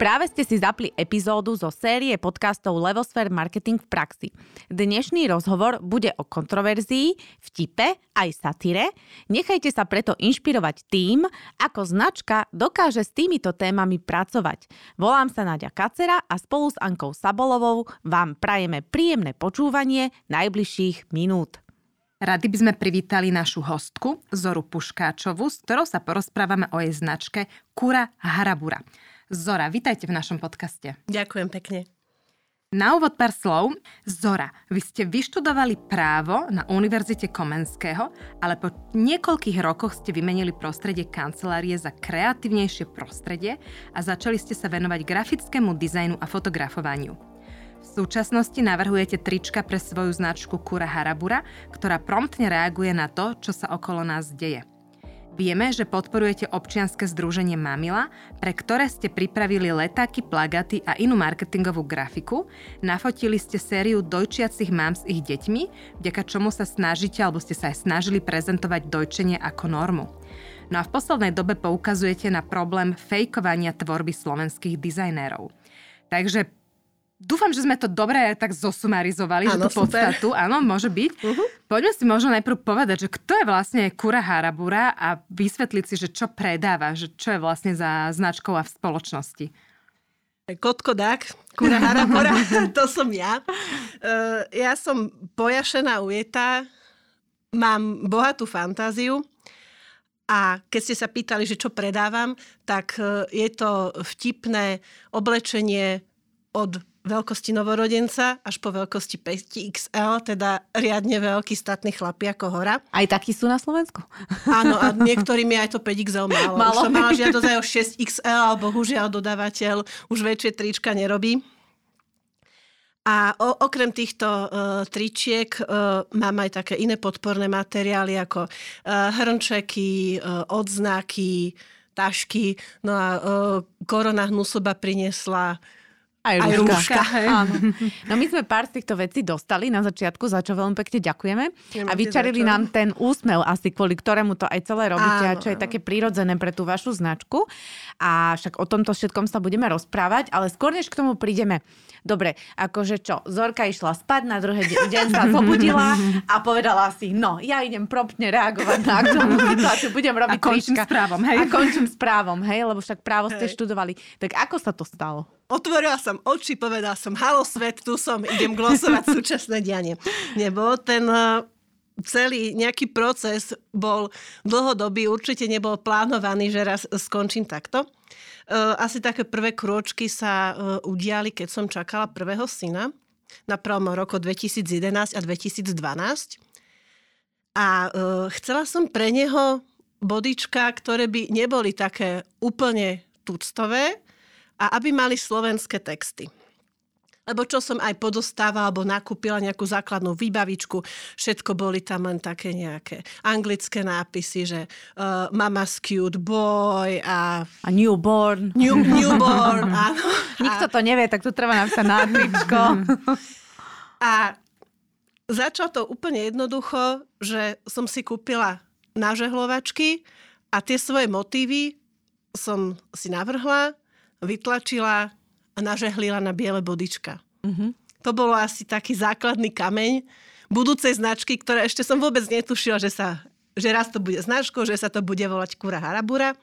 Práve ste si zapli epizódu zo série podcastov Levosphere Marketing v praxi. Dnešný rozhovor bude o kontroverzii, vtipe aj satyre. Nechajte sa preto inšpirovať tým, ako značka dokáže s týmito témami pracovať. Volám sa Nadia Kacera a spolu s Ankou Sabolovou vám prajeme príjemné počúvanie najbližších minút. Rady by sme privítali našu hostku Zoru Puškáčovu, s ktorou sa porozprávame o jej značke Kura Harabura. Zora, vitajte v našom podcaste. Ďakujem pekne. Na úvod pár slov. Zora, vy ste vyštudovali právo na Univerzite Komenského, ale po niekoľkých rokoch ste vymenili prostredie kancelárie za kreatívnejšie prostredie a začali ste sa venovať grafickému dizajnu a fotografovaniu. V súčasnosti navrhujete trička pre svoju značku Kura Harabura, ktorá promptne reaguje na to, čo sa okolo nás deje. Vieme, že podporujete občianske združenie Mamila, pre ktoré ste pripravili letáky, plagaty a inú marketingovú grafiku. Nafotili ste sériu dojčiacich mám s ich deťmi, vďaka čomu sa snažíte alebo ste sa aj snažili prezentovať dojčenie ako normu. No a v poslednej dobe poukazujete na problém fejkovania tvorby slovenských dizajnérov. Takže Dúfam, že sme to dobre tak zosumarizovali, ano, že tú podstatu, áno, môže byť. Uh-huh. Poďme si možno najprv povedať, že kto je vlastne Kura Harabura a vysvetliť si, že čo predáva, že čo je vlastne za značkou a v spoločnosti. Kotko Dak, Kura Harabura, to som ja. Uh, ja som pojašená ujeta, mám bohatú fantáziu a keď ste sa pýtali, že čo predávam, tak uh, je to vtipné oblečenie od veľkosti novorodenca až po veľkosti 5XL, teda riadne veľký statný chlapi ako hora. Aj takí sú na Slovensku? Áno, a niektorým je aj to 5XL málo. málo. Už som mala žiadosť aj o 6XL, ale bohužiaľ dodávateľ už väčšie trička nerobí. A o, okrem týchto uh, tričiek uh, mám aj také iné podporné materiály ako uh, hrnčeky, uh, odznaky, tašky. No a uh, korona hnusoba priniesla aj rúška. Aj rúška hej. Áno. No my sme pár z týchto vecí dostali na začiatku, za čo veľmi pekne ďakujeme. a vyčarili nám ten úsmev asi, kvôli ktorému to aj celé robíte áno, a čo je také prirodzené pre tú vašu značku. A však o tomto všetkom sa budeme rozprávať, ale skôr než k tomu prídeme, Dobre, akože čo, Zorka išla spať, na druhý deň sa zobudila a povedala si, no, ja idem promptne reagovať na aktuálnu situáciu, budem robiť a končím trička. s právom, hej? A končím s právom, hej, lebo však právo ste študovali. Tak ako sa to stalo? Otvorila som oči, povedala som, halo svet, tu som, idem glosovať súčasné dianie. Nebo ten uh, celý nejaký proces bol dlhodobý, určite nebol plánovaný, že raz skončím takto. Eh, asi také prvé krôčky sa eh, udiali, keď som čakala prvého syna na prvom roku 2011 a 2012. A eh, chcela som pre neho bodička, ktoré by neboli také úplne tuctové a aby mali slovenské texty lebo čo som aj podostávala, alebo nakúpila nejakú základnú výbavičku, všetko boli tam len také nejaké anglické nápisy, že uh, Mama's cute boy a... A newborn. New, newborn, áno. Nikto to nevie, tak tu treba napísať na tričko. a začalo to úplne jednoducho, že som si kúpila nažehlovačky a tie svoje motívy som si navrhla, vytlačila a nažehlila na biele bodička. Uh-huh. To bolo asi taký základný kameň budúcej značky, ktoré ešte som vôbec netušila, že, sa, že raz to bude značkou, že sa to bude volať Kura Harabura.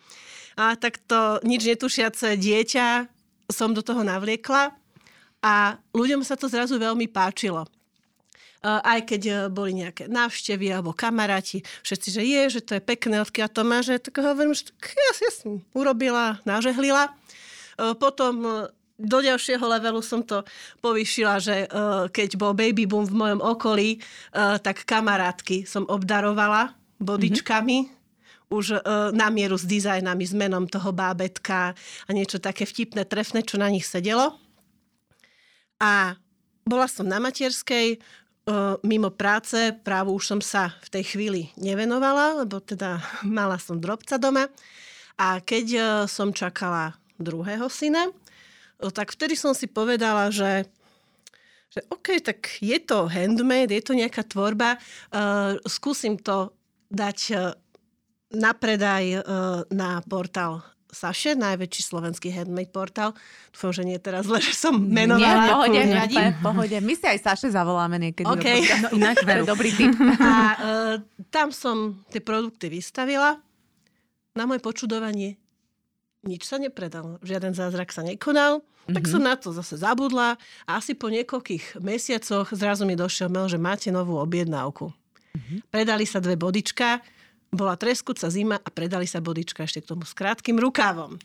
A takto nič netušiace dieťa som do toho navliekla a ľuďom sa to zrazu veľmi páčilo. Aj keď e, boli nejaké návštevy alebo kamaráti, všetci, že je, že to je pekné, odkiaľ to má, že tak hovorím, že ja, ja som urobila, nažehlila. E, potom e, do ďalšieho levelu som to povýšila, že uh, keď bol baby boom v mojom okolí, tak kamarátky som obdarovala bodičkami. Mm-hmm už uh, na mieru s dizajnami, s menom toho bábetka a niečo také vtipné, trefné, čo na nich sedelo. A bola som na materskej, uh, mimo práce, právu už som sa v tej chvíli nevenovala, lebo teda mala som drobca doma. A keď uh, som čakala druhého syna, tak vtedy som si povedala, že že OK, tak je to handmade, je to nejaká tvorba, uh, skúsim to dať uh, na predaj uh, na portál Saše, najväčší slovenský handmade portál. Dúfam, že nie je teraz že som menovala. Nie, pohode, nie, pohode. My si aj Saše zavoláme niekedy. Okay. No, inak veru. Dobrý tip. A uh, tam som tie produkty vystavila. Na moje počudovanie nič sa nepredalo. Žiaden zázrak sa nekonal. Mm-hmm. Tak som na to zase zabudla a asi po niekoľkých mesiacoch zrazu mi došiel mail, že máte novú objednávku. Mm-hmm. Predali sa dve bodička, bola treskúca zima a predali sa bodička ešte k tomu s krátkým rukávom.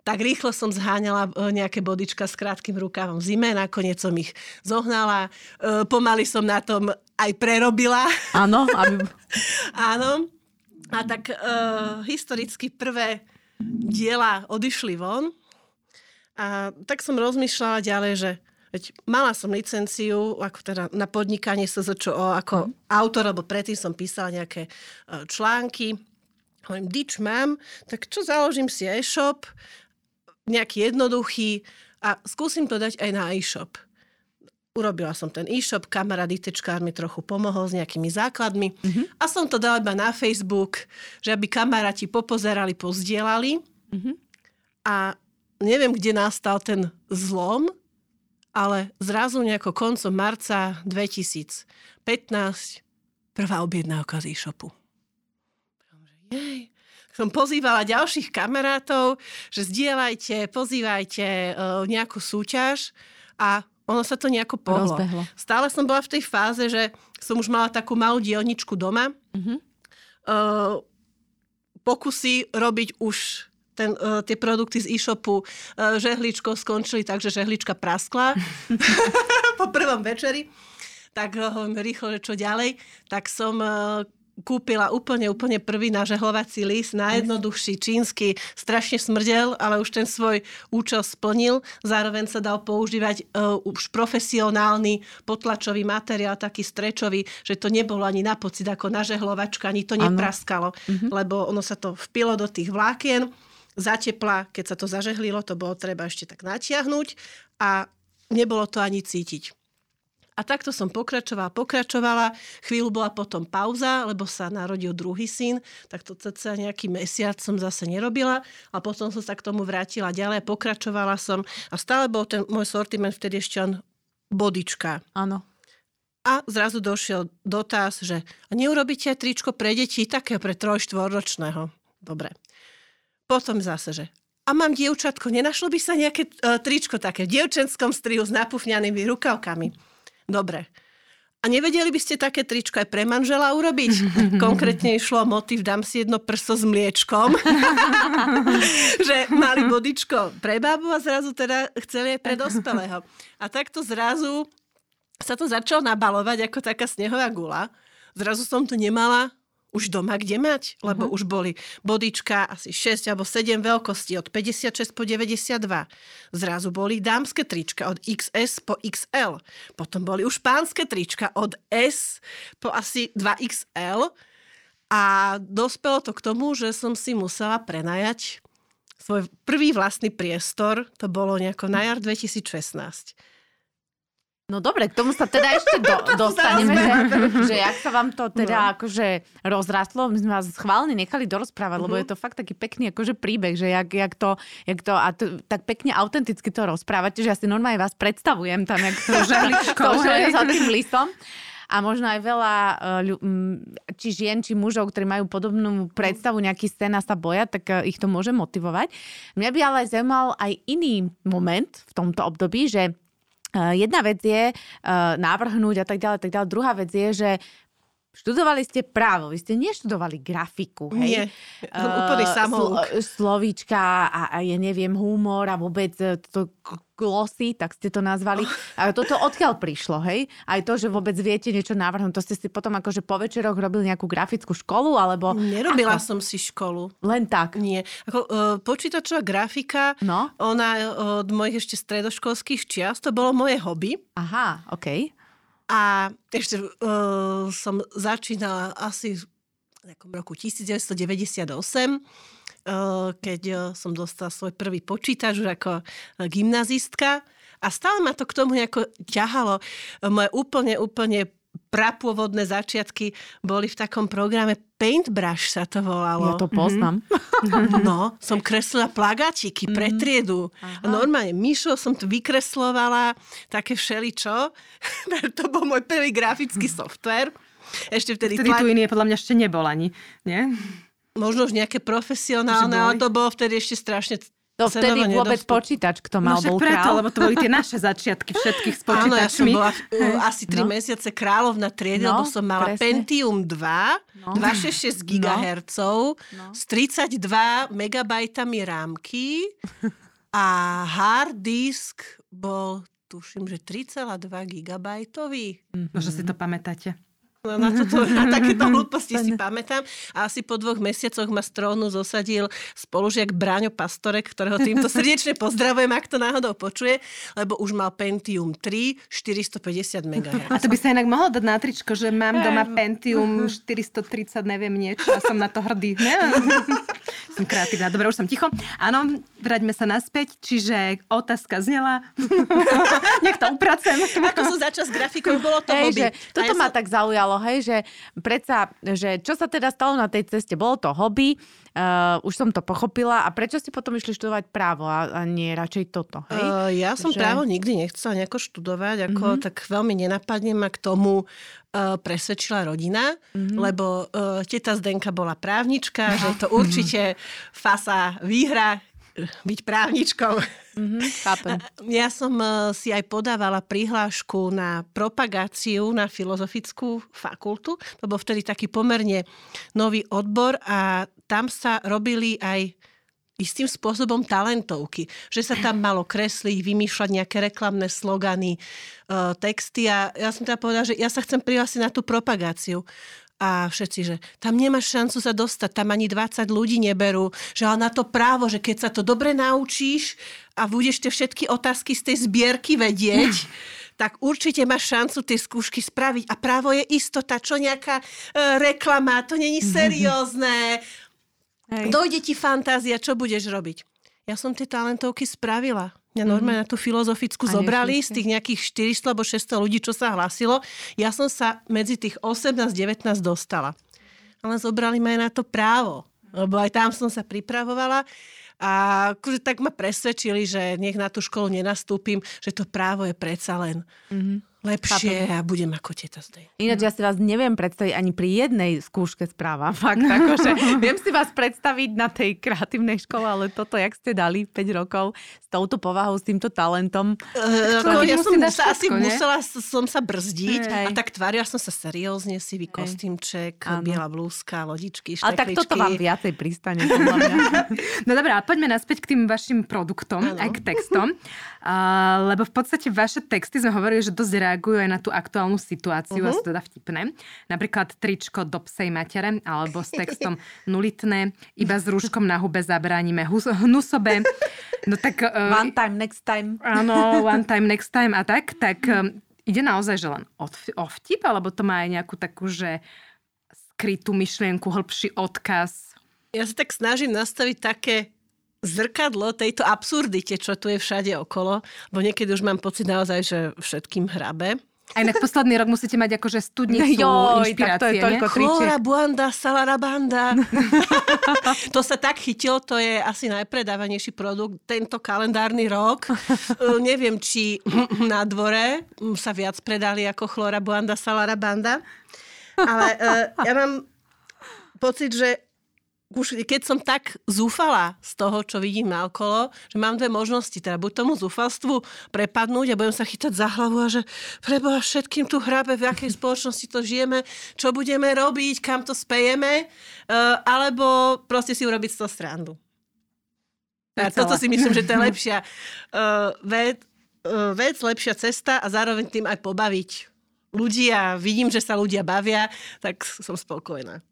Tak rýchlo som zháňala e, nejaké bodička s krátkým rukávom v zime, nakoniec som ich zohnala, e, pomaly som na tom aj prerobila. Áno. Aby... Áno. A tak uh, historicky prvé diela odišli von a tak som rozmýšľala ďalej, že Veď mala som licenciu ako teda na podnikanie SZČO ako mm. autor, lebo predtým som písala nejaké e, články. Hovorím, dič mám, tak čo založím si e-shop, nejaký jednoduchý a skúsim to dať aj na e-shop. Urobila som ten e-shop, kamarát ITčkár mi trochu pomohol s nejakými základmi mm-hmm. a som to dala iba na Facebook, že aby kamaráti popozerali, pozdielali. Mm-hmm. A neviem, kde nastal ten zlom, ale zrazu nejako koncom marca 2015 prvá objednávka z e-shopu. Jej. Som pozývala ďalších kamarátov, že zdieľajte, pozývajte uh, nejakú súťaž a ono sa to nejako pohlo. Rozbehlo. Stále som bola v tej fáze, že som už mala takú malú dielničku doma. Uh-huh. Uh, pokusy robiť už ten, uh, tie produkty z e-shopu uh, žehličkou skončili tak, že žehlička praskla po prvom večeri. Tak uh, rýchlo, že čo ďalej. Tak som uh, kúpila úplne, úplne prvý nažehlovací list, najjednoduchší čínsky, strašne smrdel, ale už ten svoj účel splnil. Zároveň sa dal používať uh, už profesionálny potlačový materiál, taký strečový, že to nebolo ani na pocit ako nažehlovačka, ani to nepraskalo, ano. lebo ono sa to vpilo do tých vlákien zatepla, keď sa to zažehlilo, to bolo treba ešte tak natiahnuť a nebolo to ani cítiť. A takto som pokračovala, pokračovala. Chvíľu bola potom pauza, lebo sa narodil druhý syn, tak to cca nejaký mesiac som zase nerobila a potom som sa k tomu vrátila ďalej, pokračovala som a stále bol ten môj sortiment vtedy ešte len bodička. Áno. A zrazu došiel dotaz, že neurobíte tričko pre deti, také pre trojštvorročného. Dobre. Potom zase, že a mám dievčatko, nenašlo by sa nejaké uh, tričko také v dievčenskom strihu s napufňanými rukavkami. Dobre. A nevedeli by ste také tričko aj pre manžela urobiť? Konkrétne išlo o motiv, dám si jedno prso s mliečkom. že mali bodičko pre babu a zrazu teda chceli aj pre dospelého. A takto zrazu sa to začalo nabalovať ako taká snehová gula. Zrazu som to nemala už doma kde mať, lebo uh-huh. už boli bodička asi 6 alebo 7 veľkosti od 56 po 92. Zrazu boli dámske trička od XS po XL. Potom boli už pánske trička od S po asi 2XL. A dospelo to k tomu, že som si musela prenajať svoj prvý vlastný priestor. To bolo nejako na jar 2016 No dobre, k tomu sa teda ešte do, dostaneme, že, že jak sa vám to teda no. akože rozrastlo, my sme vás schválne nechali dorozprávať, uh-huh. lebo mhm. je to fakt taký pekný akože príbeh, že jak, jak to, jak to, a to, tak pekne autenticky to rozprávate, že ja si normálne vás predstavujem tam, jak to žehličkou, za tým listom. A možno aj veľa eh, či žien, či mužov, ktorí majú podobnú predstavu, nejaký scéna sa boja, tak eh, ich to môže motivovať. Mňa by ale zaujímal aj iný moment v tomto období, že jedna vec je uh, navrhnúť a tak ďalej, tak ďalej. Druhá vec je, že Študovali ste právo, vy ste neštudovali grafiku, hej? Nie, uh, úplný samouk. Slo, slovíčka a, a ja neviem, humor a vôbec to glosy, tak ste to nazvali. A toto odkiaľ prišlo, hej? Aj to, že vôbec viete niečo navrhnúť, to ste si potom akože po večeroch robili nejakú grafickú školu, alebo... Nerobila ako? som si školu. Len tak? Nie. Ako, uh, počítačová grafika, no? ona od mojich ešte stredoškolských čiast, to bolo moje hobby. Aha, okej. Okay. A ešte uh, som začínala asi takom roku 1998, keď som dostala svoj prvý počítač už ako gymnazistka. A stále ma to k tomu nejako ťahalo. Moje úplne, úplne prapôvodné začiatky boli v takom programe Paintbrush sa to volalo. Ja to poznám. Mm-hmm. No, som kreslila plagátiky mm-hmm. pre mhm. triedu. Aha. Normálne, Myšo som tu vykreslovala, také všeličo. to bol môj prvý grafický software. Ešte vtedy... Vtedy tu iný podľa mňa ešte nebol ani, nie? Možno už nejaké profesionálne, ale to bolo vtedy ešte strašne to vtedy vôbec nedostup. počítač, kto mal, no, bol preto, král. lebo to boli tie naše začiatky všetkých s počítačmi. Áno, ja som bola uh, asi 3 no. mesiace kráľovna triedy, no, lebo som mala presne. Pentium 2, no. 266 GHz no. s 32 megabajtami rámky a hard disk bol tuším, že 3,2 gigabajtový. Mm-hmm. Možno si to pamätáte. Na, toto, na takéto hlúposti si pamätám. A asi po dvoch mesiacoch ma z trónu zosadil spolužiak Bráňo Pastorek, ktorého týmto srdečne pozdravujem, ak to náhodou počuje, lebo už mal Pentium 3, 450 MHz. A to by sa inak mohlo dať na tričko, že mám doma Pentium 430, neviem niečo a som na to hrdý. Ne? som kreatívna. Dobre, už som ticho. Áno, vráťme sa naspäť. Čiže otázka znela. Nech to upracem. Ako som začal s grafikou, bolo to Hej, hobby. Že, toto ja ma som... tak zaujalo stalo, hej, že predsa, že čo sa teda stalo na tej ceste? Bolo to hobby, uh, už som to pochopila a prečo si potom išli študovať právo a, a nie radšej toto, hej? Uh, ja som že... právo nikdy nechcela nejako študovať, ako mm-hmm. tak veľmi nenapadne ma k tomu uh, presvedčila rodina, mm-hmm. lebo uh, teta Zdenka bola právnička, že to určite fasa výhra byť právničkou. Mm-hmm, chápem. Ja som e, si aj podávala prihlášku na propagáciu na filozofickú fakultu. To bol vtedy taký pomerne nový odbor a tam sa robili aj istým spôsobom talentovky. Že sa tam malo kresliť, vymýšľať nejaké reklamné slogany, e, texty a ja som teda povedala, že ja sa chcem prihlásiť na tú propagáciu. A všetci, že tam nemáš šancu sa dostať, tam ani 20 ľudí neberú, že ale na to právo, že keď sa to dobre naučíš a budeš tie všetky otázky z tej zbierky vedieť, tak určite máš šancu tie skúšky spraviť. A právo je istota, čo nejaká e, reklama, to není seriózne. Hej. Dojde ti fantázia, čo budeš robiť. Ja som tie talentovky spravila. Mňa mhm. normálne na tú filozofickú a zobrali z tých nejakých 400 alebo 600 ľudí, čo sa hlasilo. Ja som sa medzi tých 18-19 dostala. Ale zobrali ma aj na to právo. Lebo aj tam som sa pripravovala. A akože tak ma presvedčili, že nech na tú školu nenastúpim, že to právo je predsa len mm-hmm lepšie Chápem. a budem ako teta zdej. Ináč ja si vás neviem predstaviť ani pri jednej skúške správa. Fakt, akože viem si vás predstaviť na tej kreatívnej škole, ale toto, jak ste dali 5 rokov s touto povahou, s týmto talentom. Uh, ako, ja som sa asi ne? musela som sa brzdiť Hej. a tak tvárila som sa seriózne, si vykostýmček, biela blúzka, lodičky, štekličky. A tak toto vám viacej pristane. no dobré, a poďme naspäť k tým vašim produktom, ano. aj k textom. Uh, lebo v podstate vaše texty sme hovorili, že dosť reagujú aj na tú aktuálnu situáciu uh-huh. a sú teda vtipné. Napríklad tričko do psej matere alebo s textom nulitné, iba s rúškom na hube zabránime hnusobe. No tak... Uh, one time, next time. Áno, one time, next time a tak. Tak um, ide naozaj, že len o vtip, alebo to má aj nejakú takú, že skrytú myšlienku, hĺbší odkaz? Ja sa tak snažím nastaviť také zrkadlo tejto absurdite, čo tu je všade okolo, bo niekedy už mám pocit naozaj, že všetkým hrabe. A inak posledný rok musíte mať akože studnicu Joj, inšpirácie, tak to je toľko Chlora, buanda, salarabanda. to sa tak chytilo, to je asi najpredávanejší produkt tento kalendárny rok. neviem, či na dvore sa viac predali ako chlora, buanda, salarabanda. Ale uh, ja mám pocit, že už keď som tak zúfala z toho, čo vidím na okolo, že mám dve možnosti, teda buď tomu zúfalstvu prepadnúť a budem sa chytať za hlavu a že preboha všetkým tu hrabe, v akej spoločnosti to žijeme, čo budeme robiť, kam to spejeme, uh, alebo proste si urobiť z toho srandu. A toto si myslím, že to je lepšia uh, vec, uh, vec, lepšia cesta a zároveň tým aj pobaviť ľudí a vidím, že sa ľudia bavia, tak som spokojná.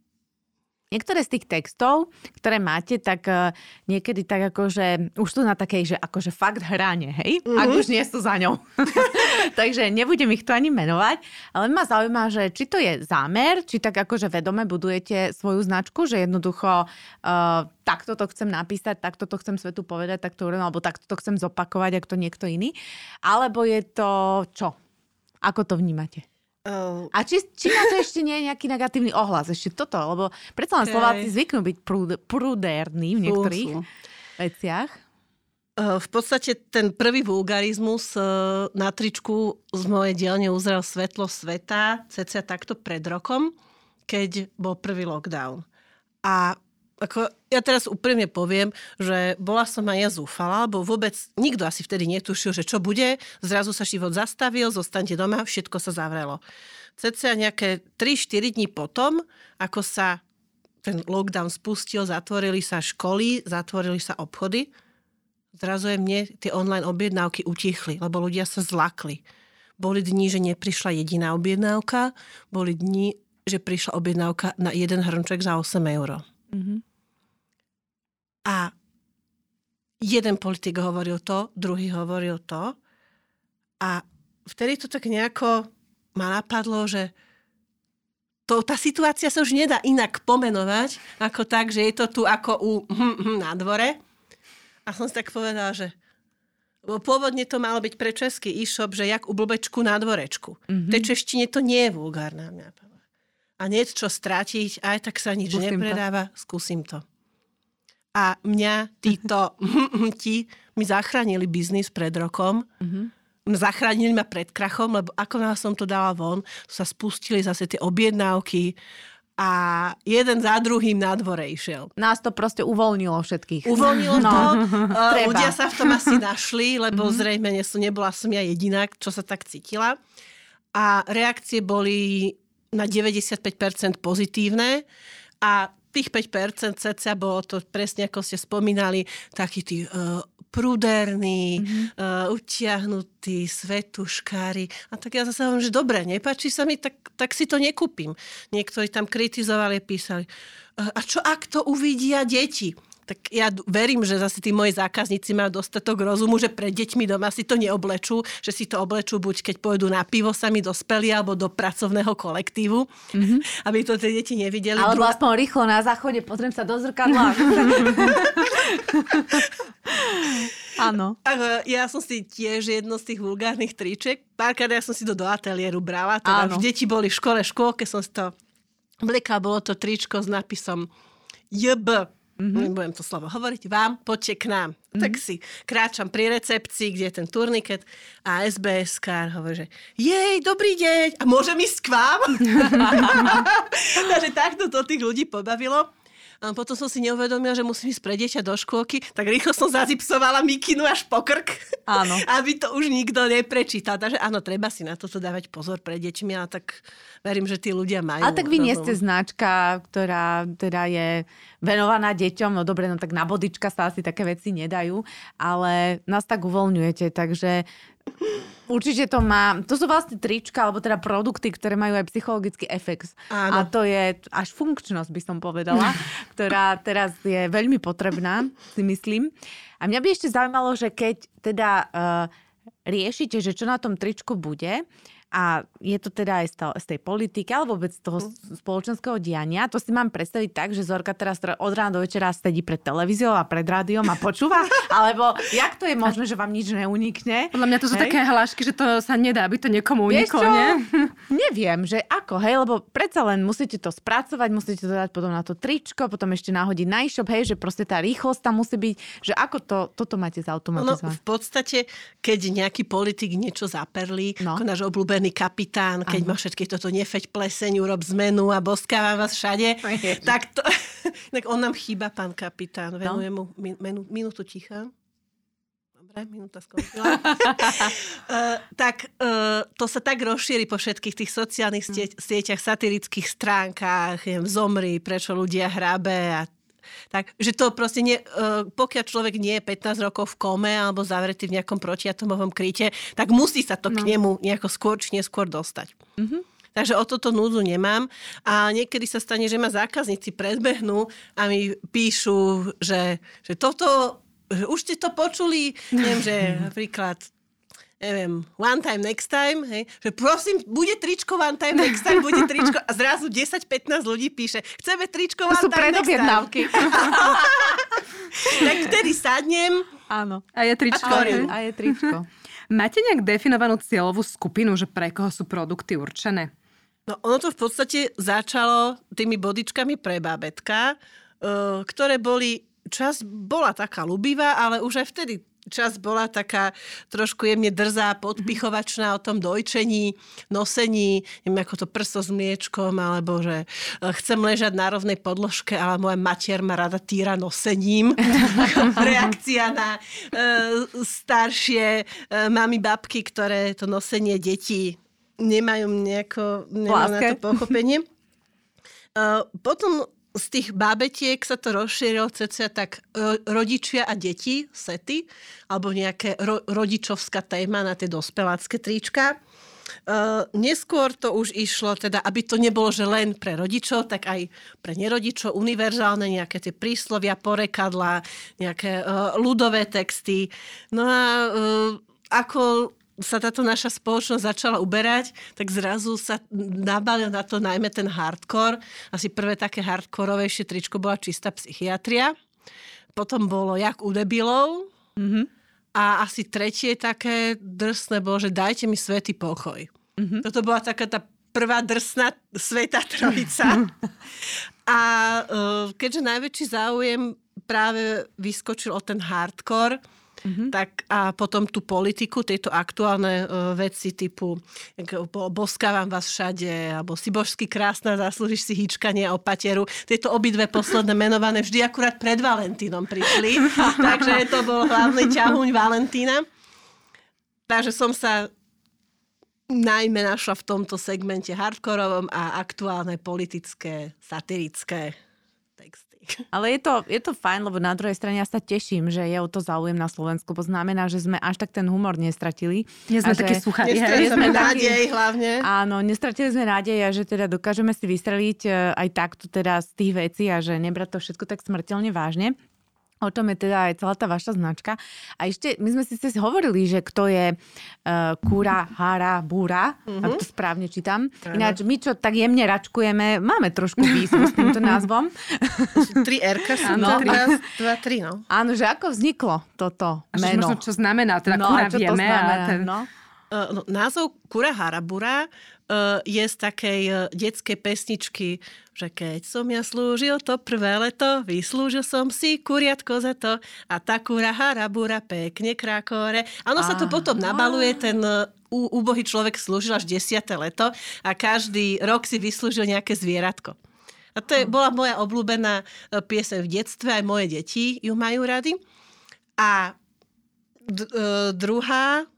Niektoré z tých textov, ktoré máte, tak uh, niekedy tak akože už sú na takej, že akože fakt hráne, hej? Mm-hmm. Ak už nie sú za ňou. Takže nebudem ich tu ani menovať, ale ma zaujíma, že či to je zámer, či tak akože vedome budujete svoju značku, že jednoducho uh, takto to chcem napísať, takto to chcem svetu povedať, takto alebo takto to chcem zopakovať, ako to niekto iný. Alebo je to čo? Ako to vnímate? Uh, a či, či na to ešte nie je nejaký negatívny ohlas? Ešte toto, lebo predsa len okay. Slováci zvyknú byť prúd, prúderní v niektorých Fú, veciach. Uh, v podstate ten prvý vulgarizmus uh, na tričku z mojej dielne uzrel svetlo sveta cca takto pred rokom, keď bol prvý lockdown. A ako, ja teraz úprimne poviem, že bola som aj ja zúfala, lebo vôbec nikto asi vtedy netušil, že čo bude. Zrazu sa život zastavil, zostanete doma, všetko sa zavrelo. Cca nejaké 3-4 dní potom, ako sa ten lockdown spustil, zatvorili sa školy, zatvorili sa obchody, zrazu je mne tie online objednávky utichli, lebo ľudia sa zlakli. Boli dni, že neprišla jediná objednávka, boli dni, že prišla objednávka na jeden hrnček za 8 eur. A jeden politik hovoril to, druhý hovoril to. A vtedy to tak nejako ma napadlo, že to, tá situácia sa už nedá inak pomenovať, ako tak, že je to tu ako u hm, hm, na dvore. A som si tak povedala, že pôvodne to malo byť pre český e-shop, že jak u blbečku na dvorečku. Mm-hmm. V tej češtine to nie je vulgárna mňa. A nie čo strátiť, aj tak sa nič skúsim nepredáva, to. skúsim to a mňa títo ti mi zachránili biznis pred rokom. Mm-hmm. Zachránili ma pred krachom, lebo ako nás som to dala von, sa spustili zase tie objednávky a jeden za druhým na dvore išiel. Nás to proste uvoľnilo všetkých. Uvoľnilo no, to. Treba. Ľudia sa v tom asi našli, lebo mm-hmm. zrejme nebola som ja jediná, čo sa tak cítila. A reakcie boli na 95% pozitívne a tých 5% cca bolo to presne ako ste spomínali, taký tí uh, prúderní, mm-hmm. uh, utiahnutí, svetuškári. A tak ja zase hovorím, že dobre, nepáči sa mi, tak, tak si to nekúpim. Niektorí tam kritizovali, písali, uh, a čo ak to uvidia deti? Tak ja verím, že zase tí moji zákazníci majú dostatok rozumu, že pred deťmi doma si to neoblečú, že si to oblečú buď keď pôjdu na pivo sami dospeli alebo do pracovného kolektívu, mm-hmm. aby to tie deti nevideli. Alebo Dru... aspoň rýchlo na záchode, pozriem sa do zrkadla. Áno. Ja som si tiež jedno z tých vulgárnych triček. Párkrát ja som si to do ateliéru brala. Teda Áno. deti boli v škole, škôlke som si to vlekla. Bolo to tričko s nápisom JB Mm-hmm. Nebudem to slovo hovoriť. Vám, poďte k nám. Mm-hmm. Tak si kráčam pri recepcii, kde je ten turniket a SBS kár hovorí, že jej, dobrý deň, a môžem ísť k vám? Takže takto to tých ľudí pobavilo. A potom som si neuvedomila, že musím ísť pre dieťa do škôlky, tak rýchlo som zazipsovala mikinu až po krk, áno. aby to už nikto neprečítal. Takže áno, treba si na toto dávať pozor pre deťmi, ale tak verím, že tí ľudia majú. A tak vy nie ste značka, ktorá teda je venovaná deťom, no dobre, no tak na bodička sa asi také veci nedajú, ale nás tak uvoľňujete, takže Určite to má, to sú vlastne trička, alebo teda produkty, ktoré majú aj psychologický efekt. Áno. A to je až funkčnosť, by som povedala, ktorá teraz je veľmi potrebná, si myslím. A mňa by ešte zaujímalo, že keď teda uh, riešite, že čo na tom tričku bude, a je to teda aj z tej politiky alebo vôbec z toho mhm. spoločenského diania. To si mám predstaviť tak, že Zorka teraz od rána do večera sedí pred televíziou a pred rádiom a počúva? alebo jak to je možné, že vám nič neunikne? Podľa mňa to sú hej? také hlášky, že to sa nedá, aby to niekomu uniklo, nie? Neviem, že ako, hej, lebo predsa len musíte to spracovať, musíte to dať potom na to tričko, potom ešte nahodiť na e-shop, hej, že proste tá rýchlosť tam musí byť, že ako to, toto máte zautomatizovať? No, v podstate, keď nejaký politik niečo zaperlí, no. ako náš obľúbený obľúbený kapitán, keď Aha. má všetky toto nefeď pleseň, urob zmenu a boskáva vás všade, tak, to, tak on nám chýba, pán kapitán. No. Venujem mu minu, minútu ticha. Dobre, minúta skončila. uh, tak uh, to sa tak rozšíri po všetkých tých sociálnych mm. sieťach, satirických stránkach, neviem, zomri, prečo ľudia hrabe a tak, že to proste nie, uh, pokiaľ človek nie je 15 rokov v kome alebo zavretý v nejakom protiatomovom kryte, tak musí sa to no. k nemu nejako skôr či neskôr dostať. Mm-hmm. Takže o toto núdzu nemám. A niekedy sa stane, že ma zákazníci predbehnú a mi píšu, že, že toto, že už ste to počuli, neviem, že napríklad neviem, one time, next time, hej, že prosím, bude tričko one time, next time, bude tričko a zrazu 10-15 ľudí píše, chceme tričko one to sú time, next time. tak vtedy sadnem. Áno. A je tričko. A, je, a je tričko. Máte nejak definovanú cieľovú skupinu, že pre koho sú produkty určené? No ono to v podstate začalo tými bodičkami pre bábetka, uh, ktoré boli, čas bola taká ľubivá, ale už aj vtedy čas bola taká trošku jemne drzá, podpichovačná o tom dojčení, nosení, neviem ako to prso s mliečkom, alebo že uh, chcem ležať na rovnej podložke, ale moja matier ma rada týra nosením. Reakcia na uh, staršie uh, mami, babky, ktoré to nosenie detí nemajú nejako nemajú na to pochopenie. Uh, potom z tých bábetiek sa to rozšírilo cca tak rodičia a deti, sety, alebo nejaké ro- rodičovská téma na tie dospelácké trička. Uh, neskôr to už išlo, teda, aby to nebolo, že len pre rodičov, tak aj pre nerodičov, univerzálne nejaké tie príslovia, porekadla, nejaké uh, ľudové texty. No a uh, ako sa táto naša spoločnosť začala uberať, tak zrazu sa nabalil na to najmä ten hardcore. Asi prvé také hardkorovejšie tričko bola čistá psychiatria. Potom bolo jak u debilov. Mm-hmm. A asi tretie také drsné bolo, že dajte mi svetý pokoj. Mm-hmm. Toto bola taká tá prvá drsná sveta trojica. a uh, keďže najväčší záujem práve vyskočil o ten hardcore, Mm-hmm. Tak a potom tú politiku, tieto aktuálne uh, veci typu boskávam vás všade, alebo si božsky krásna, zaslúžiš si hýčkanie o pateru. Tieto obidve posledné menované vždy akurát pred Valentínom prišli. Takže to bol hlavný ťahuň Valentína. Takže som sa najmä našla v tomto segmente hardkorovom a aktuálne politické, satirické ale je to, je to fajn, lebo na druhej strane ja sa teším, že je o to záujem na Slovensku, bo znamená, že sme až tak ten humor nestratili. Nie sme také suchári. Nestratili sme nádej hlavne. Áno, nestratili sme nádej a že teda dokážeme si vystreliť e, aj takto teda z tých vecí a že nebrať to všetko tak smrteľne vážne. O tom je teda aj celá tá vaša značka. A ešte, my sme si ste hovorili, že kto je uh, Kura, Hara, Búra, mm-hmm. ak to správne čítam. Ano. Ináč, my čo tak jemne račkujeme, máme trošku výzvu s týmto názvom. Tri R sú no. dva, tri, no. Áno, že ako vzniklo toto A meno? Možno, čo znamená, teda no, Kura vieme. Znamená, ten... no. Uh, no, názov Kura Harabura je z takej uh, detskej pesničky, že keď som ja slúžil to prvé leto, vyslúžil som si kuriatko za to a tá kura harabura pekne krákore. Áno sa to potom nabaluje, ten uh, úbohý človek slúžil až desiate leto a každý rok si vyslúžil nejaké zvieratko. A to je, bola moja obľúbená pieseň v detstve, aj moje deti ju majú rady. A d- druhá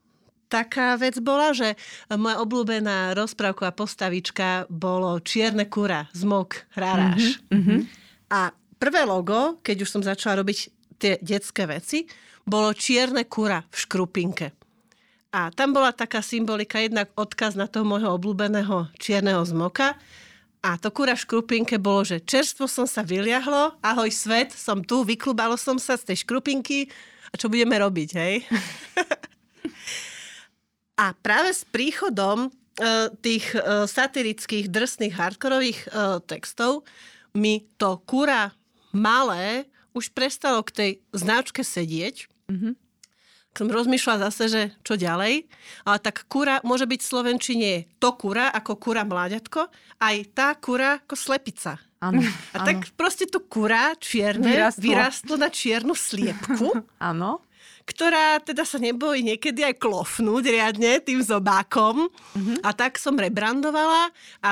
taká vec bola, že moja obľúbená rozprávková postavička bolo Čierne kura, zmok, hráráš. Mm-hmm. A prvé logo, keď už som začala robiť tie detské veci, bolo Čierne kura v škrupinke. A tam bola taká symbolika, jednak odkaz na toho môjho obľúbeného čierneho zmoka. A to kura v škrupinke bolo, že čerstvo som sa vyliahlo, ahoj svet, som tu, vyklubalo som sa z tej škrupinky a čo budeme robiť, hej? A práve s príchodom uh, tých uh, satirických, drsných, hardkorových uh, textov mi to kura malé už prestalo k tej značke sedieť. Mm-hmm. Som rozmýšľala zase, že čo ďalej. Ale tak kura môže byť v Slovenčine to kura ako kura mláďatko, aj tá kura ako slepica. Áno, A tak proste to kura čierne vyrastlo, vyrastlo na čiernu sliepku. Áno ktorá teda sa nebojí niekedy aj klofnúť riadne tým zobákom. Mm-hmm. A tak som rebrandovala a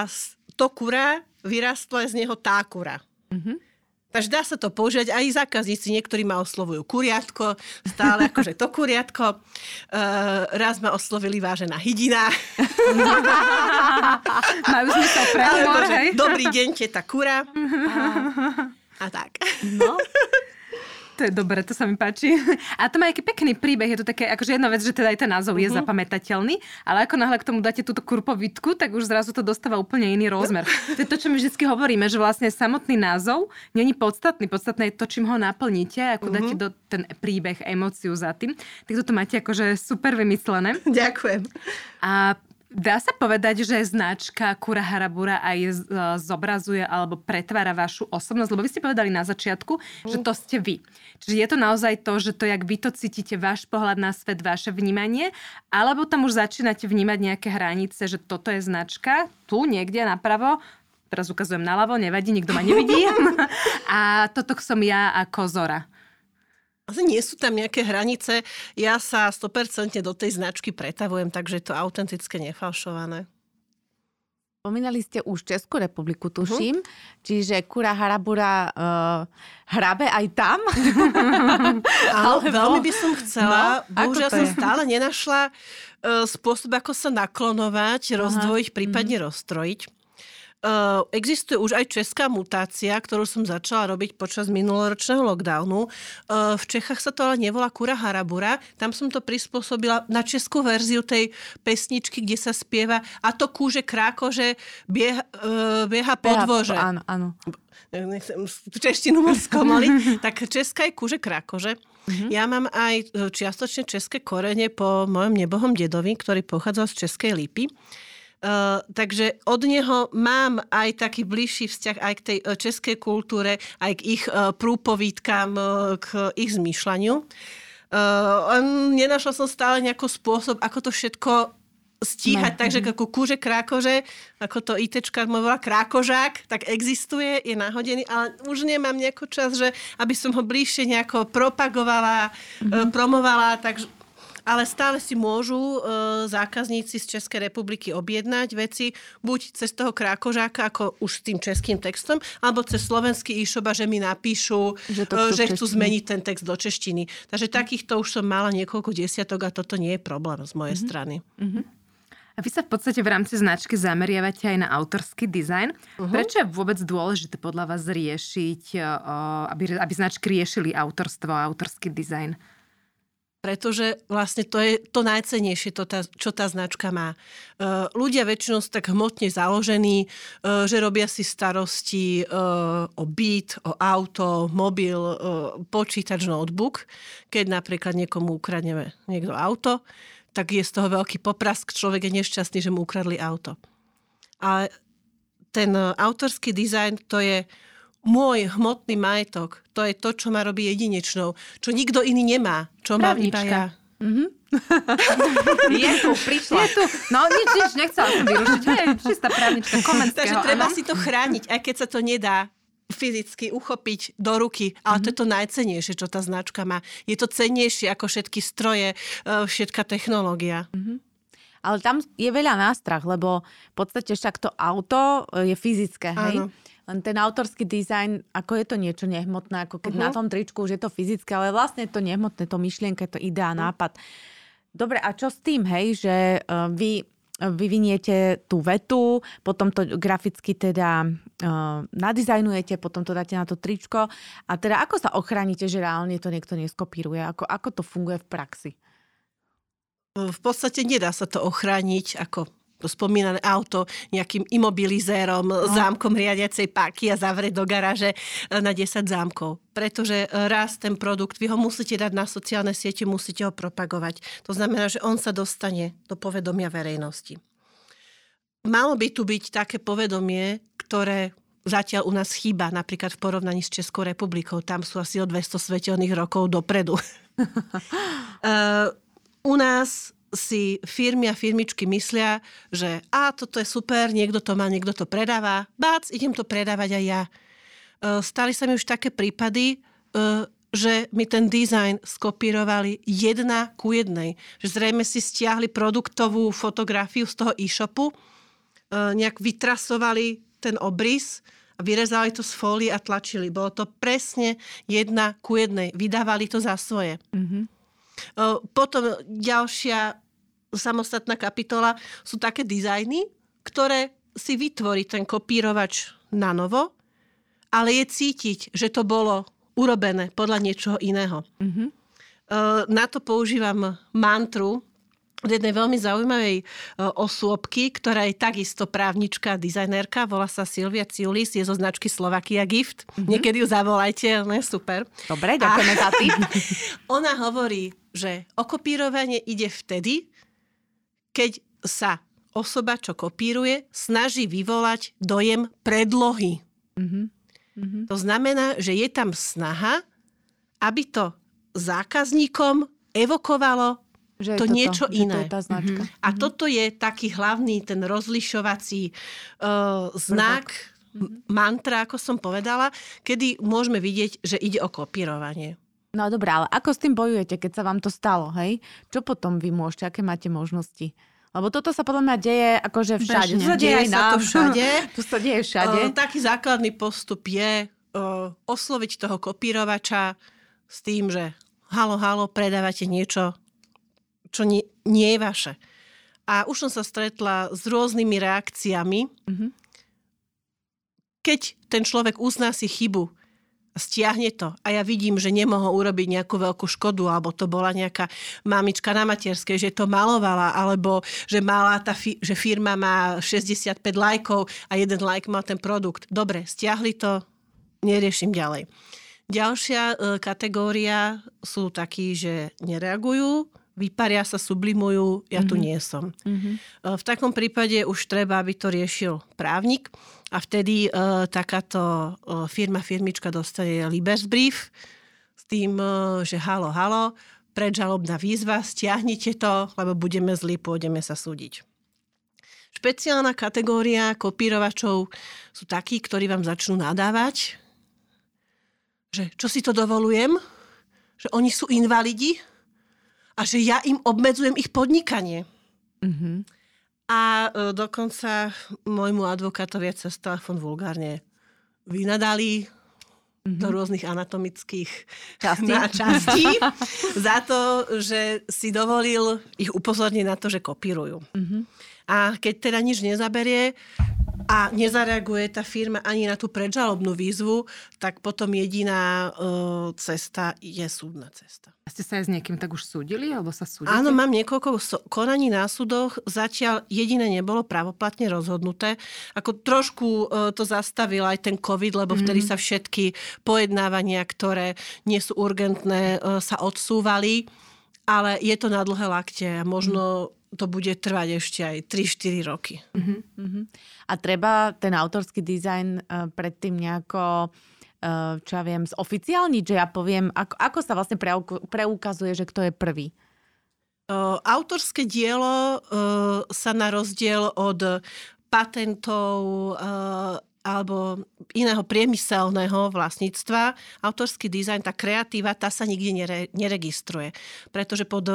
to kura vyrastla z neho tá kura. Mm-hmm. Takže dá sa to použiť aj zákazníci. Niektorí ma oslovujú kuriatko, stále akože to kuriatko. Uh, raz ma oslovili vážená hydina. Majú zmysel pre Dobrý deň, teta kura. A, a tak. No. To je dobré, to sa mi páči. A to má aký pekný príbeh, je to také, akože jedna vec, že teda aj ten názov uh-huh. je mhm. zapamätateľný, ale ako náhle k tomu dáte túto kurpovitku, tak už zrazu to dostáva úplne iný rozmer. To je to, čo my vždy hovoríme, že vlastne samotný názov není podstatný. Podstatné je to, čím ho naplníte, ako uh-huh. dáte do ten príbeh, emóciu za tým. Tak toto máte akože super vymyslené. Ďakujem. A Dá sa povedať, že značka Kura Harabura aj e, zobrazuje alebo pretvára vašu osobnosť? Lebo vy ste povedali na začiatku, mm. že to ste vy. Čiže je to naozaj to, že to, jak vy to cítite, váš pohľad na svet, vaše vnímanie, alebo tam už začínate vnímať nejaké hranice, že toto je značka, tu niekde napravo, teraz ukazujem naľavo, nevadí, nikto ma nevidí. a toto som ja ako Zora. Asi nie sú tam nejaké hranice. Ja sa 100% do tej značky pretavujem, takže je to autentické, nefalšované. Spomínali ste už Českú republiku, tuším. Uh-huh. Čiže Kura Harabura uh, hrabe aj tam? Alebo... veľmi by som chcela. No, Bohužiaľ som stále nenašla uh, spôsob, ako sa naklonovať, rozdvojiť, prípadne uh-huh. rozstrojiť. Uh, existuje už aj česká mutácia, ktorú som začala robiť počas minuloročného lockdownu. Uh, v Čechách sa to ale nevolá Kura Harabura. Tam som to prispôsobila na českú verziu tej pesničky, kde sa spieva a to kúže kráko, že bieha, bieha podvože. Áno, áno. Nechcem češtinu moc skomoliť. tak česká je kúže krákože. Mm-hmm. Ja mám aj čiastočne české korene po mojom nebohom dedovi, ktorý pochádzal z Českej Lípy. Uh, takže od neho mám aj taký bližší vzťah aj k tej uh, českej kultúre, aj k ich uh, prúpovídkam, uh, k ich zmýšľaniu. Uh, nenašla som stále nejaký spôsob, ako to všetko stíhať, no. takže ako kúže krákože, ako to ITčka volá krákožák, tak existuje, je nahodený, ale už nemám nejako čas, že aby som ho bližšie nejako propagovala, mm-hmm. promovala, takže ale stále si môžu e, zákazníci z Českej republiky objednať veci buď cez toho krákožáka, ako už s tým českým textom, alebo cez slovenský e-shop a že mi napíšu, že, e, že chcú zmeniť ten text do češtiny. Takže takýchto už som mala niekoľko desiatok a toto nie je problém z mojej mm-hmm. strany. Mm-hmm. A vy sa v podstate v rámci značky zameriavate aj na autorský dizajn. Uh-huh. Prečo je vôbec dôležité podľa vás riešiť, aby, aby značky riešili autorstvo a autorský dizajn? Pretože vlastne to je to najcenejšie, to tá, čo tá značka má. Uh, ľudia väčšinou sú tak hmotne založení, uh, že robia si starosti uh, o byt, o auto, mobil, počítač, notebook. Keď napríklad niekomu ukradneme niekto auto, tak je z toho veľký poprask, človek je nešťastný, že mu ukradli auto. Ale ten autorský dizajn to je môj hmotný majetok, to je to, čo ma robí jedinečnou, čo nikto iný nemá, čo mám iba ja. Mm-hmm. je tu, prišla. Je tu. No nič, nič, nechcela som vyrušiť. Hej, čistá právnička Komenského. Takže treba ano. si to chrániť, aj keď sa to nedá fyzicky uchopiť do ruky, ale mm-hmm. to je to najcenejšie, čo tá značka má. Je to cennejšie ako všetky stroje, e, všetká technológia. Mm-hmm. Ale tam je veľa nástrah, lebo v podstate však to auto je fyzické, hej? Áno. Len ten autorský dizajn, ako je to niečo nehmotné, ako keď uh-huh. na tom tričku už je to fyzické, ale vlastne je to nehmotné, to myšlienka, to idea, uh-huh. nápad. Dobre, a čo s tým, hej, že uh, vy vyviniete tú vetu, potom to graficky teda uh, nadizajnujete, potom to dáte na to tričko a teda ako sa ochránite, že reálne to niekto neskopíruje? Ako, ako to funguje v praxi? V podstate nedá sa to ochrániť ako spomínané auto nejakým imobilizérom, no. zámkom riadiacej páky a zavrieť do garáže e, na 10 zámkov. Pretože raz ten produkt, vy ho musíte dať na sociálne siete, musíte ho propagovať. To znamená, že on sa dostane do povedomia verejnosti. Malo by tu byť také povedomie, ktoré zatiaľ u nás chýba, napríklad v porovnaní s Českou republikou. Tam sú asi o 200 svetelných rokov dopredu. uh, u nás si firmy a firmičky myslia, že a toto je super, niekto to má, niekto to predáva, bác, idem to predávať aj ja. E, stali sa mi už také prípady, e, že mi ten dizajn skopírovali jedna ku jednej. Že zrejme si stiahli produktovú fotografiu z toho e-shopu, e, nejak vytrasovali ten obrys vyrezali to z fólie a tlačili. Bolo to presne jedna ku jednej. Vydávali to za svoje. Mm-hmm. Potom ďalšia samostatná kapitola sú také dizajny, ktoré si vytvorí ten kopírovač na novo, ale je cítiť, že to bolo urobené podľa niečoho iného. Mm-hmm. Na to používam mantru od jednej veľmi zaujímavej e, osôbky, ktorá je takisto právnička dizajnerka, volá sa Silvia Ciulis, je zo značky Slovakia Gift. Mm-hmm. Niekedy ju zavolajte, ona je super. Dobre, ďakujeme za tým. Ona hovorí, že okopírovanie ide vtedy, keď sa osoba, čo kopíruje, snaží vyvolať dojem predlohy. Mm-hmm. To znamená, že je tam snaha, aby to zákazníkom evokovalo že to, to niečo to, iné. Že to je tá značka. Mm-hmm. A toto je taký hlavný, ten rozlišovací uh, znak, mm-hmm. mantra, ako som povedala, kedy môžeme vidieť, že ide o kopírovanie. No dobré, ale ako s tým bojujete, keď sa vám to stalo, hej? Čo potom vy môžete, aké máte možnosti? Lebo toto sa podľa mňa deje akože všade. Bežne. Deje, deje sa to všade. to sa deje všade. Uh, taký základný postup je uh, osloviť toho kopírovača s tým, že halo, halo, predávate niečo, čo nie, nie je vaše. A už som sa stretla s rôznymi reakciami. Mm-hmm. Keď ten človek uzná si chybu, stiahne to a ja vidím, že nemohol urobiť nejakú veľkú škodu, alebo to bola nejaká mamička na materskej, že to malovala, alebo že, mala tá fi- že firma má 65 lajkov a jeden like má ten produkt. Dobre, stiahli to, neriešim ďalej. Ďalšia e, kategória sú takí, že nereagujú, vyparia sa, sublimujú, ja tu mm-hmm. nie som. Mm-hmm. V takom prípade už treba, aby to riešil právnik a vtedy uh, takáto uh, firma, firmička dostane Libers brief s tým, uh, že halo, halo, predžalobná výzva, stiahnite to, lebo budeme zlí, pôjdeme sa súdiť. Špeciálna kategória kopírovačov sú takí, ktorí vám začnú nadávať, že čo si to dovolujem, že oni sú invalidi, a že ja im obmedzujem ich podnikanie. Mm-hmm. A e, dokonca môjmu advokátovi cez telefon vulgárne vynadali mm-hmm. do rôznych anatomických častí, častí za to, že si dovolil ich upozorniť na to, že kopírujú. Mm-hmm. A keď teda nič nezaberie, a nezareaguje tá firma ani na tú predžalobnú výzvu, tak potom jediná uh, cesta je súdna cesta. A ste sa aj s niekým tak už súdili, alebo sa súdite? Áno, mám niekoľko konaní na súdoch. Zatiaľ jediné nebolo pravoplatne rozhodnuté. Ako trošku uh, to zastavil aj ten COVID, lebo mm. vtedy sa všetky pojednávania, ktoré nie sú urgentné, uh, sa odsúvali. Ale je to na dlhé lakte možno mm to bude trvať ešte aj 3-4 roky. Uh-huh, uh-huh. A treba ten autorský dizajn uh, predtým nejako uh, čo ja viem, zoficiálniť, že ja poviem, ako, ako sa vlastne preukazuje, že kto je prvý? Uh, autorské dielo uh, sa na rozdiel od patentov alebo iného priemyselného vlastníctva, autorský dizajn, tá kreatíva, tá sa nikdy nere, neregistruje. Pretože pod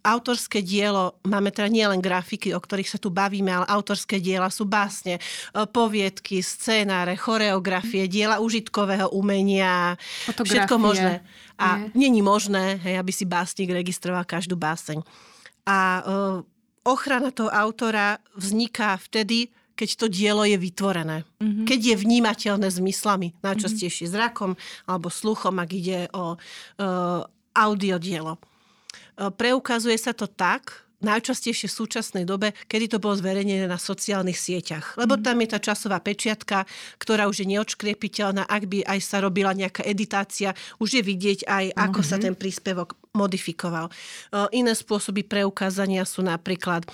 autorské dielo, máme teda nielen grafiky, o ktorých sa tu bavíme, ale autorské diela sú básne, e, poviedky, scénáre, choreografie, diela užitkového umenia, Fotografie. všetko možné. A není možné, hej, aby si básnik registroval každú báseň. A uh, ochrana toho autora vzniká vtedy, keď to dielo je vytvorené. Mm-hmm. Keď je vnímateľné zmyslami, najčastejšie mm-hmm. zrakom alebo sluchom, ak ide o uh, audio dielo. Uh, preukazuje sa to tak, najčastejšie v súčasnej dobe, kedy to bolo zverejnené na sociálnych sieťach. Lebo mhm. tam je tá časová pečiatka, ktorá už je neodškriepiteľná. Ak by aj sa robila nejaká editácia, už je vidieť aj, ako mm-hmm. sa ten príspevok modifikoval. Uh, iné spôsoby preukázania sú napríklad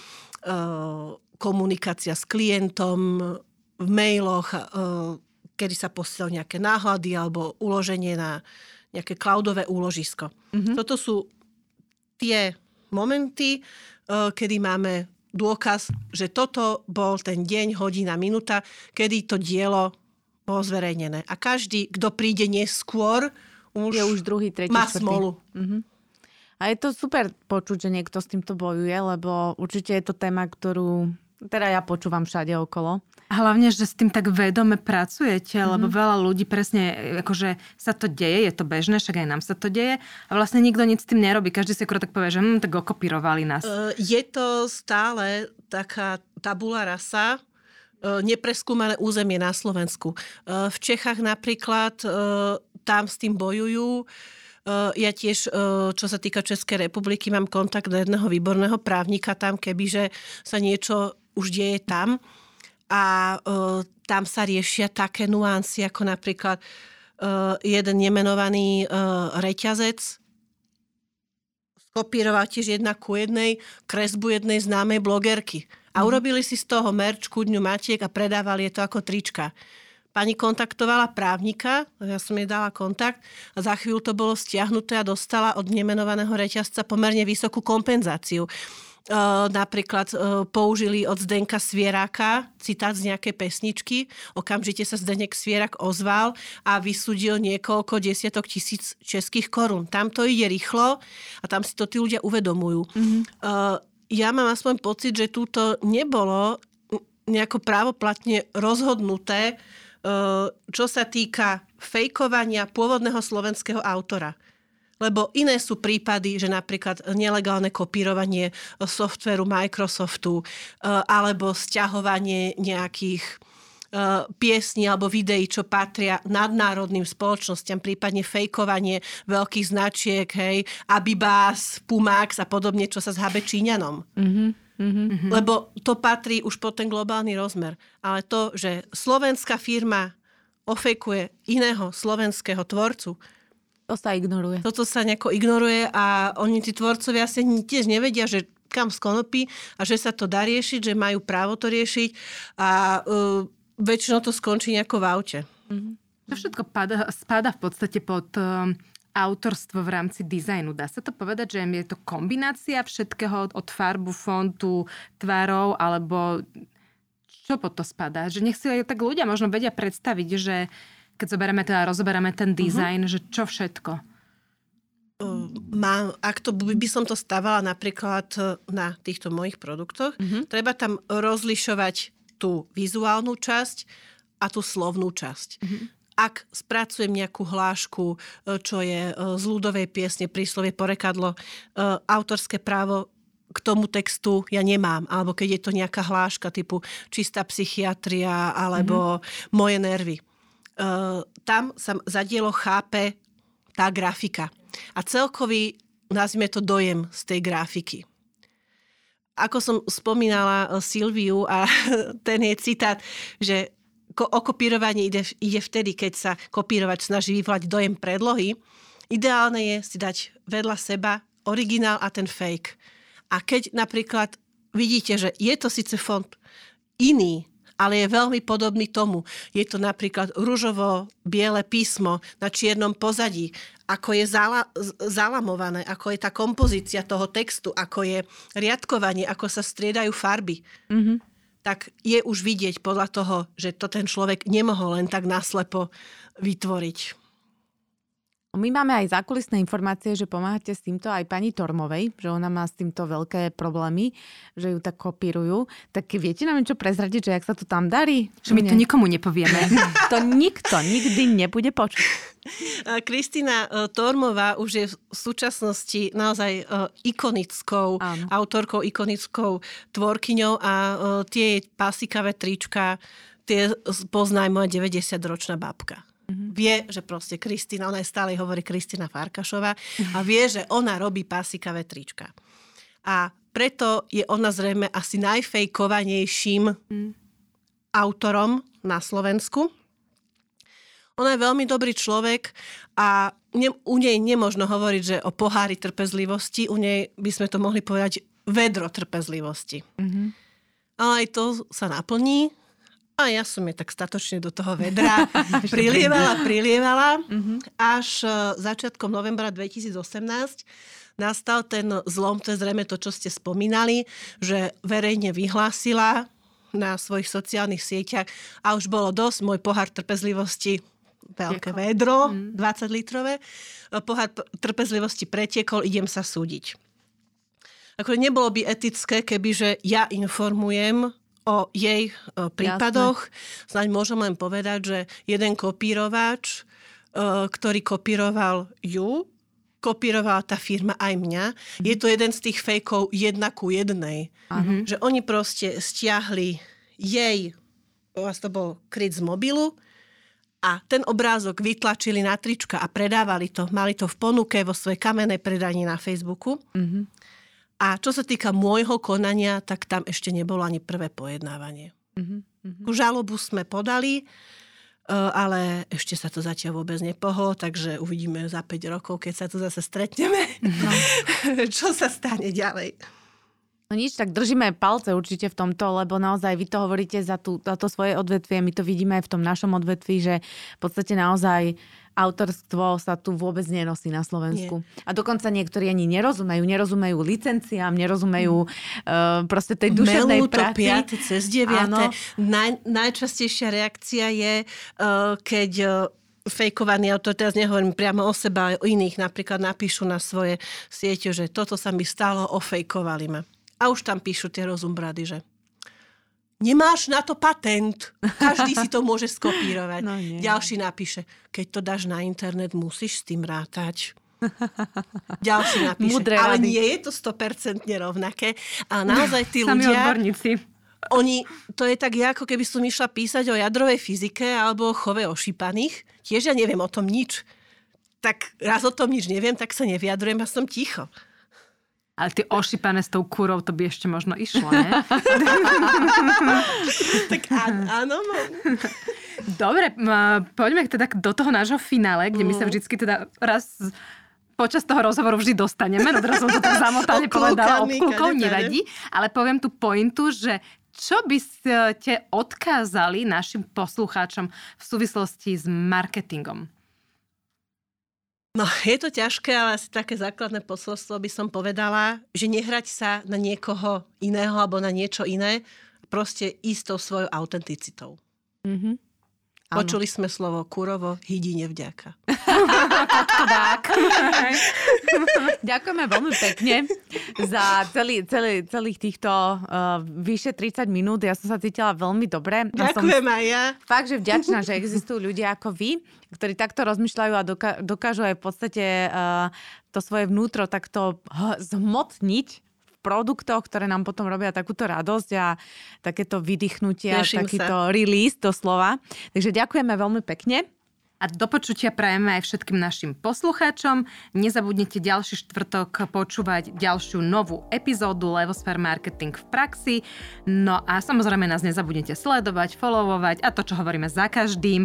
uh, komunikácia s klientom v mailoch, e, kedy sa posielajú nejaké náhľady alebo uloženie na nejaké cloudové úložisko. Mm-hmm. Toto sú tie momenty, e, kedy máme dôkaz, že toto bol ten deň, hodina, minúta, kedy to dielo bolo zverejnené. A každý, kto príde neskôr, už, je už druhý, tretí, má smolu. Mm-hmm. A je to super počuť, že niekto s týmto bojuje, lebo určite je to téma, ktorú teda ja počúvam všade okolo. Hlavne, že s tým tak vedome pracujete, mm-hmm. lebo veľa ľudí presne, akože sa to deje, je to bežné, však aj nám sa to deje a vlastne nikto nic s tým nerobí. Každý si akorát tak povie, že hm, tak okopírovali nás. Uh, je to stále taká tabula rasa, uh, nepreskúmané územie na Slovensku. Uh, v Čechách napríklad tam s tým bojujú. Ja tiež, čo sa týka Českej republiky, mám kontakt jedného výborného právnika tam, kebyže sa niečo už deje tam. A tam sa riešia také nuancy, ako napríklad jeden nemenovaný reťazec skopíroval tiež jedna ku jednej kresbu jednej známej blogerky. A mhm. urobili si z toho merč kúdňu matiek a predávali je to ako trička. Pani kontaktovala právnika, ja som jej dala kontakt a za chvíľu to bolo stiahnuté a dostala od nemenovaného reťazca pomerne vysokú kompenzáciu. Napríklad použili od Zdenka Svieráka citát z nejakej pesničky. Okamžite sa Zdenek Svierak ozval a vysudil niekoľko desiatok tisíc českých korún. Tam to ide rýchlo a tam si to tí ľudia uvedomujú. Mm-hmm. Ja mám aspoň pocit, že túto nebolo nejako právoplatne rozhodnuté, čo sa týka fejkovania pôvodného slovenského autora. Lebo iné sú prípady, že napríklad nelegálne kopírovanie softveru Microsoftu eh, alebo stiahovanie nejakých eh, piesní alebo videí, čo patria nadnárodným spoločnosťam, prípadne fejkovanie veľkých značiek, hej, Abibas, Pumax a podobne, čo sa zhabe Číňanom. Mm-hmm. Mm-hmm. Lebo to patrí už po ten globálny rozmer. Ale to, že slovenská firma ofejkuje iného slovenského tvorcu, to sa ignoruje. Toto sa nejako ignoruje a oni, tí tvorcovia, asi tiež nevedia, že kam skonopí a že sa to dá riešiť, že majú právo to riešiť a uh, väčšinou to skončí nejako v aute. Mm-hmm. To všetko pada, spada v podstate pod uh, autorstvo v rámci dizajnu. Dá sa to povedať, že je to kombinácia všetkého od farbu, fontu, tvarov, alebo čo pod to spadá? Že nech si aj tak ľudia možno vedia predstaviť, že uh, keď zoberieme teda, rozoberáme ten mhm. dizajn, uh-huh. že čo všetko? Má, ak to by som to stávala napríklad e, na týchto mojich produktoch, uh-huh. treba tam rozlišovať tú vizuálnu časť a tú slovnú časť. Uh-huh. Ak spracujem nejakú hlášku, e, čo je e, z ľudovej piesne, príslovie, porekadlo, autorské právo k tomu textu ja nemám. Alebo keď je to nejaká hláška typu čistá psychiatria alebo mm-hmm. moje nervy tam sa za dielo chápe tá grafika. A celkový, nazvime to dojem z tej grafiky. Ako som spomínala uh, Silviu a ten je citát, že o kopírovanie ide, ide vtedy, keď sa kopírovač snaží vyvolať dojem predlohy. Ideálne je si dať vedľa seba originál a ten fake. A keď napríklad vidíte, že je to síce font iný, ale je veľmi podobný tomu. Je to napríklad ružovo-biele písmo na čiernom pozadí, ako je zala, zalamované, ako je tá kompozícia toho textu, ako je riadkovanie, ako sa striedajú farby. Mm-hmm. Tak je už vidieť podľa toho, že to ten človek nemohol len tak naslepo vytvoriť. My máme aj zákulisné informácie, že pomáhate s týmto aj pani Tormovej, že ona má s týmto veľké problémy, že ju tak kopírujú. Tak viete nám niečo prezradiť, že jak sa to tam darí? Že my to nikomu nepovieme. to nikto nikdy nebude počuť. Kristina e, Tormová už je v súčasnosti naozaj e, ikonickou Áno. autorkou, ikonickou tvorkyňou a e, tie pasikavé trička tie pozná aj moja 90-ročná babka. Mm-hmm. Vie, že proste Kristina, ona je stále hovorí Kristina Farkašová a vie, že ona robí pasikavé trička. A preto je ona zrejme asi najfejkovanejším mm. autorom na Slovensku. Ona je veľmi dobrý človek a ne, u nej nemožno hovoriť, že o pohári trpezlivosti, u nej by sme to mohli povedať vedro trpezlivosti. Mm-hmm. Ale aj to sa naplní a ja som je tak statočne do toho vedra prilievala, prilievala, mm-hmm. až e, začiatkom novembra 2018 nastal ten zlom, to je zrejme to, čo ste spomínali, že verejne vyhlásila na svojich sociálnych sieťach a už bolo dosť, môj pohár trpezlivosti veľké vedro, mm. 20 litrové, e, pohár trpezlivosti pretiekol, idem sa súdiť. Ako nebolo by etické, kebyže ja informujem o jej prípadoch. Jasne. Snaď môžem len povedať, že jeden kopírovač, ktorý kopíroval ju, kopírovala tá firma aj mňa. Je to jeden z tých fejkov jedna ku jednej. Uh-huh. Že oni proste stiahli jej, vás to bol kryt z mobilu a ten obrázok vytlačili na trička a predávali to. Mali to v ponuke vo svojej kamenej predaní na Facebooku. Mm-hmm. A čo sa týka môjho konania, tak tam ešte nebolo ani prvé pojednávanie. Mm-hmm. Žalobu sme podali, e, ale ešte sa to zatiaľ vôbec nepohlo, takže uvidíme za 5 rokov, keď sa tu zase stretneme, no. čo sa stane ďalej. No nič, tak držíme palce určite v tomto, lebo naozaj vy to hovoríte za, tú, za to svoje odvetvie, my to vidíme aj v tom našom odvetví, že v podstate naozaj autorstvo sa tu vôbec nenosí na Slovensku. Nie. A dokonca niektorí ani nerozumejú, nerozumejú licenciám, nerozumejú uh, proste tej duševnej Melú práci. to cez 9. Naj, najčastejšia reakcia je, uh, keď uh, fejkovaní autor, teraz nehovorím priamo o seba, ale o iných, napríklad napíšu na svoje siete, že toto sa mi stalo, ofejkovali ma. A už tam píšu tie rozumbrady, že nemáš na to patent. Každý si to môže skopírovať. No, Ďalší napíše, keď to dáš na internet, musíš s tým rátať. Ďalší napíše, Mudré ale rady. nie je to 100% rovnaké. A naozaj tí Sami ľudia... odborníci. Oni, to je tak, ako keby som išla písať o jadrovej fyzike alebo o chove ošípaných. Tiež ja neviem o tom nič. Tak raz o tom nič neviem, tak sa nevyjadrujem a som ticho. Ale ty ošípané s tou kurou, to by ešte možno išlo, ne? tak áno, no. Dobre, poďme teda do toho nášho finále, kde my sa mm. vždycky teda raz počas toho rozhovoru vždy dostaneme. No teraz som to tak zamotane povedala, obklúkov, nevadí. Ale poviem tú pointu, že čo by ste odkázali našim poslucháčom v súvislosti s marketingom? No, je to ťažké, ale asi také základné posolstvo by som povedala, že nehrať sa na niekoho iného alebo na niečo iné, proste istou svojou autenticitou. Mm-hmm. Počuli sme slovo kurovo, hydí nevďaka. Ďakujeme veľmi pekne za celý, celý, celých týchto uh, vyše 30 minút. Ja som sa cítila veľmi dobre. Ďakujem aj ja. Fakt, že vďačná, že existujú ľudia ako vy, ktorí takto rozmýšľajú a doká- dokážu aj v podstate uh, to svoje vnútro takto zhmotniť produktoch, ktoré nám potom robia takúto radosť a takéto vydýchnutie a takýto sa. release doslova. Takže ďakujeme veľmi pekne. A do počutia prajeme aj všetkým našim poslucháčom. Nezabudnite ďalší štvrtok počúvať ďalšiu novú epizódu Levosphere Marketing v praxi. No a samozrejme nás nezabudnite sledovať, followovať a to, čo hovoríme za každým,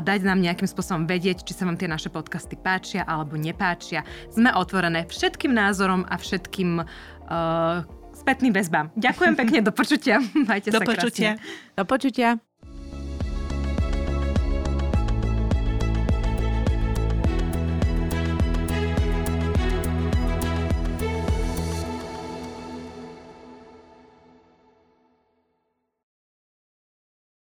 dať nám nejakým spôsobom vedieť, či sa vám tie naše podcasty páčia alebo nepáčia. Sme otvorené všetkým názorom a všetkým uh, spätným väzbám. Ďakujem pekne, do počutia. Majte do sa počutia. Krásne. Do počutia.